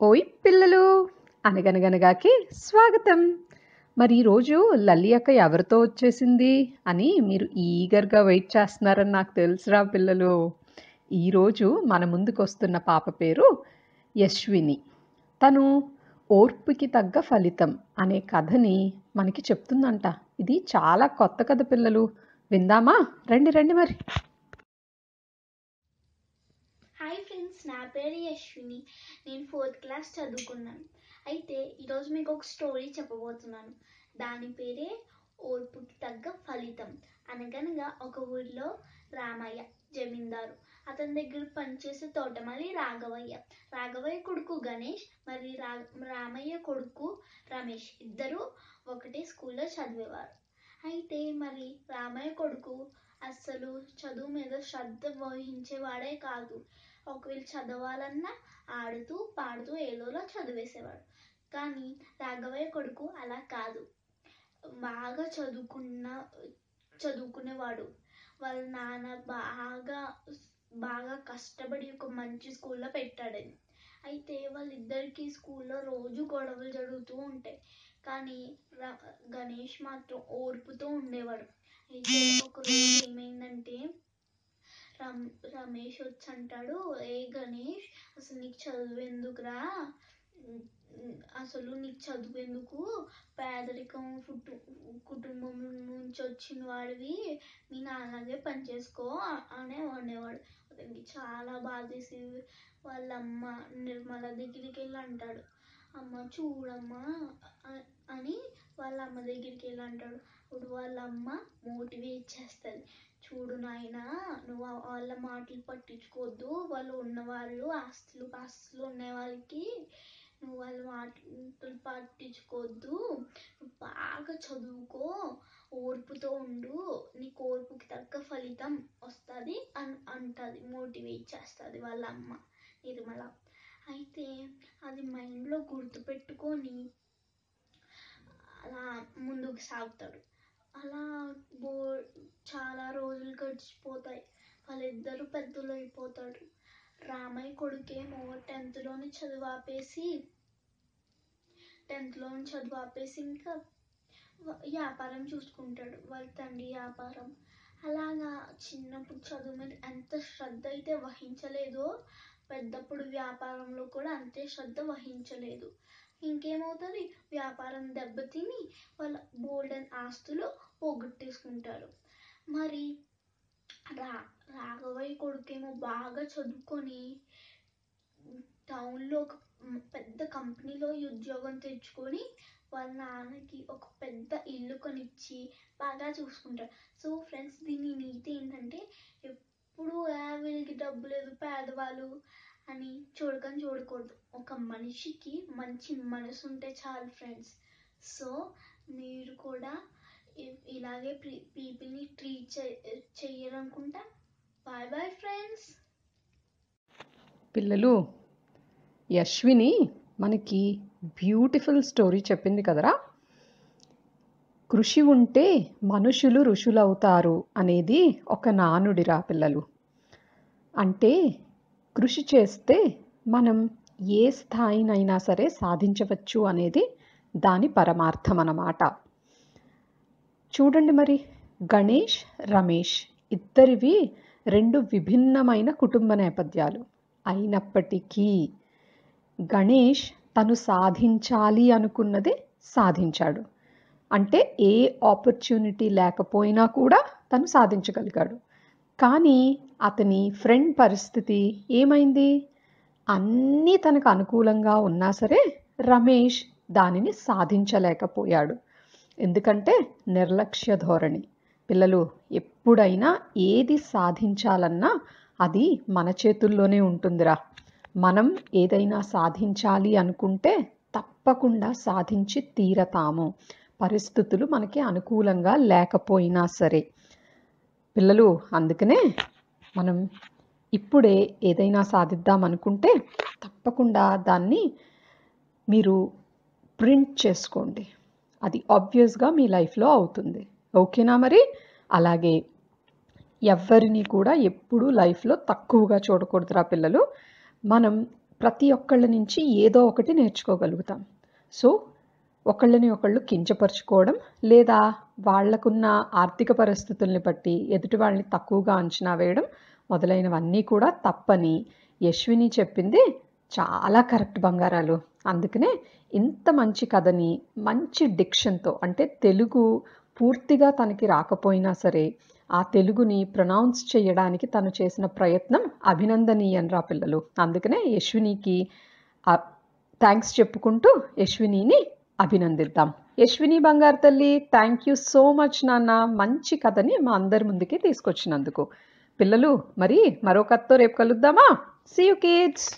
ఓయ్ పిల్లలు! అనగనగనగాకి స్వాగతం. మరి ఈరోజు లల్లి అక్క ఎవరితో వచ్చేసింది అని మీరు ఈగర్గా వెయిట్ చేస్తున్నారని నాకు తెలుసురా పిల్లలు. ఈరోజు మన ముందుకు వస్తున్న పాప పేరు యశ్విని. తను ఓర్పుకి తగ్గ ఫలితం అనే కథని మనకి చెప్తుందంట. ఇది చాలా కొత్త కథ పిల్లలు. విందామా? రండి రండి మరి హాయ్ ఫ్రెండ్స్ నా పేరు యశ్విని. నేను ఫోర్త్ క్లాస్ చదువుకున్నాను. అయితే ఈరోజు మీకు ఒక స్టోరీ చెప్పబోతున్నాను. దాని పేరే ఓర్పుకి తగ్గ ఫలితం. అనగనగా ఒక ఊరిలో రామయ్య జమీందారు. అతని దగ్గర పనిచేసే తోటమాలి రాఘవయ్య. రాఘవయ్య కొడుకు గణేష్ మరి రా రామయ్య కొడుకు రమేష్. ఇద్దరు ఒకటే స్కూల్లో చదివేవారు. అయితే మరి రామయ్య కొడుకు అస్సలు చదువు మీద శ్రద్ధ వహించేవాడే కాదు. ఒకవేళ చదవాలన్నా ఆడుతూ పాడుతూ ఏదోలా చదివేసేవాడు. కానీ రాఘవయ్య కొడుకు అలా కాదు. బాగా చదువుకున్న చదువుకునేవాడు. వాళ్ళ నాన్న బాగా బాగా కష్టపడి ఒక మంచి స్కూల్లో పెట్టాడని అయితే వాళ్ళిద్దరికి స్కూల్లో రోజు గొడవలు జరుగుతూ ఉంటాయి. కానీ గణేష్ మాత్రం ఓర్పుతో ఉండేవాడు. అయితే ఒక రోజు ఏమైందంటే రమ్ రమేష్ వచ్చి అంటాడు ఏ గణేష్ అసలు నీకు చదువు ఎందుకురా అసలు నీకు చదువు ఎందుకు పేదరికం పుట్టు కుటుంబం నుంచి వచ్చిన వాడివి. మీ నాన్నగే పని చేసుకో అనే అనేవాడు. అతనికి చాలా బాధేసి వాళ్ళ అమ్మ నిర్మల దగ్గరికి వెళ్ళి అంటాడు అమ్మ చూడమ్మా అని వాళ్ళ అమ్మ దగ్గరికి వెళ్ళి అంటాడు. ఇప్పుడు వాళ్ళ అమ్మ మోటివేట్ చేస్తుంది చూడు నాయనా నువ్వు వాళ్ళ మాటలు పట్టించుకోవద్దు. వాళ్ళు ఉన్నవాళ్ళు ఆస్తులు ఆస్తులు ఉన్న వాళ్ళకి. నువ్వు వాళ్ళ మాటలు పట్టించుకోవద్దు. బాగా చదువుకో ఓర్పుతో ఉండు. నీకు ఓర్పుకి తగ్గ ఫలితం వస్తుంది అని అంటుంది. మోటివేట్ చేస్తుంది వాళ్ళ అమ్మ నిర్మల అయితే అది మైండ్లో గుర్తుపెట్టుకొని అలా ముందుకు సాగుతాడు. అలా బో చాలా రోజులు గడిచిపోతాయి. వాళ్ళిద్దరూ పెద్దలు అయిపోతాడు రామయ్య కొడుకేమో టెన్త్లోని చదువు ఆపేసి టెన్త్లోని చదువు ఆపేసి ఇంకా వ్యాపారం చూసుకుంటాడు. వాళ్ళ తండ్రి వ్యాపారం. అలాగా చిన్నప్పుడు చదువు మీద ఎంత శ్రద్ధ అయితే వహించలేదో పెద్దప్పుడు వ్యాపారంలో కూడా అంతే శ్రద్ధ వహించలేదు. ఇంకేమవుతుంది? వ్యాపారం దెబ్బతిని వాళ్ళ బోల్డెన్ ఆస్తులు పోగొట్టేసుకుంటారు. మరి రా రాఘవయ్య కొడుకేమో బాగా చదువుకొని టౌన్లో ఒక పెద్ద కంపెనీలో ఉద్యోగం తెచ్చుకొని వాళ్ళ నాన్నకి ఒక పెద్ద ఇల్లు కొనిచ్చి బాగా చూసుకుంటారు. సో ఫ్రెండ్స్ దీని నీతి ఏంటంటే ఎప్పుడు "ఆ, వీళ్ళకి డబ్బు లేదు పేదవాళ్ళు అని చూడకని చూడకూడదు. ఒక మనిషికి మంచి మనసు ఉంటే చాలు ఫ్రెండ్స్ సో మీరు కూడా ఇ- ఇలాగే పీపుల్ని ట్రీట్ చెయ్యాలనుకుంటా బాయ్ బాయ్ ఫ్రెండ్స్ పిల్లలు యశ్విని మనకి బ్యూటిఫుల్ స్టోరీ చెప్పింది కదరా? కృషి ఉంటే మనుషులు ఋషులవుతారు అనేది ఒక నానుడిరా పిల్లలు. అంటే కృషి చేస్తే మనం ఏ స్థాయినైనా సరే సాధించవచ్చు అనేది దాని పరమార్థం అన్నమాట చూడండి మరి గణేష్ రమేష్ ఇద్దరివి రెండు విభిన్నమైన కుటుంబ నేపథ్యాలు. అయినప్పటికీ గణేష్ తను సాధించాలి అనుకున్నది సాధించాడు. అంటే ఏ ఆపర్చునిటీ లేకపోయినా కూడా తను సాధించగలిగాడు. కానీ అతని ఫ్రెండ్ పరిస్థితి ఏమైంది? అన్నీ తనకు అనుకూలంగా ఉన్నా సరే రమేష్ దానిని సాధించలేకపోయాడు. ఎందుకంటే నిర్లక్ష్య ధోరణి. పిల్లలు ఎప్పుడైనా ఏది సాధించాలన్నా అది మన చేతుల్లోనే ఉంటుందిరా. మనం ఏదైనా సాధించాలి అనుకుంటే తప్పకుండా సాధించి తీరతాము. పరిస్థితులు మనకి అనుకూలంగా లేకపోయినా సరే. పిల్లలు అందుకనే మనం ఇప్పుడే ఏదైనా సాధిద్దాం అనుకుంటే తప్పకుండా దాన్ని మీరు ప్రింట్ చేసుకోండి. అది ఆబ్వియస్గా మీ లైఫ్లో అవుతుంది. ఓకేనా మరి? అలాగే ఎవరిని కూడా ఎప్పుడూ లైఫ్లో తక్కువగా చూడకూడదురా పిల్లలు. మనం ప్రతి ఒక్కళ్ళ నుంచి ఏదో ఒకటి నేర్చుకోగలుగుతాం. సో ఒకళ్ళని ఒకళ్ళు కించపరుచుకోవడం లేదా వాళ్ళకున్న ఆర్థిక పరిస్థితుల్ని బట్టి ఎదుటి వాళ్ళని తక్కువగా అంచనా వేయడం మొదలైనవన్నీ కూడా తప్పని యశ్విని చెప్పింది చాలా కరెక్ట్ బంగారాలు. అందుకనే ఇంత మంచి కథని మంచి డిక్షన్తో అంటే తెలుగు పూర్తిగా తనకి రాకపోయినా సరే ఆ తెలుగుని ప్రొనౌన్స్ చేయడానికి తను చేసిన ప్రయత్నం అభినందనీయనరా పిల్లలు. అందుకనే యశ్వినికి థ్యాంక్స్ చెప్పుకుంటూ యశ్వినిని అభినందిద్దాం. యశ్విని బంగారు తల్లి థ్యాంక్ యూ సో మచ్ నాన్న. మంచి కథని మా అందరి ముందుకి తీసుకొచ్చినందుకు. పిల్లలు మరి మరో కథతో రేపు కలుద్దామా? See you kids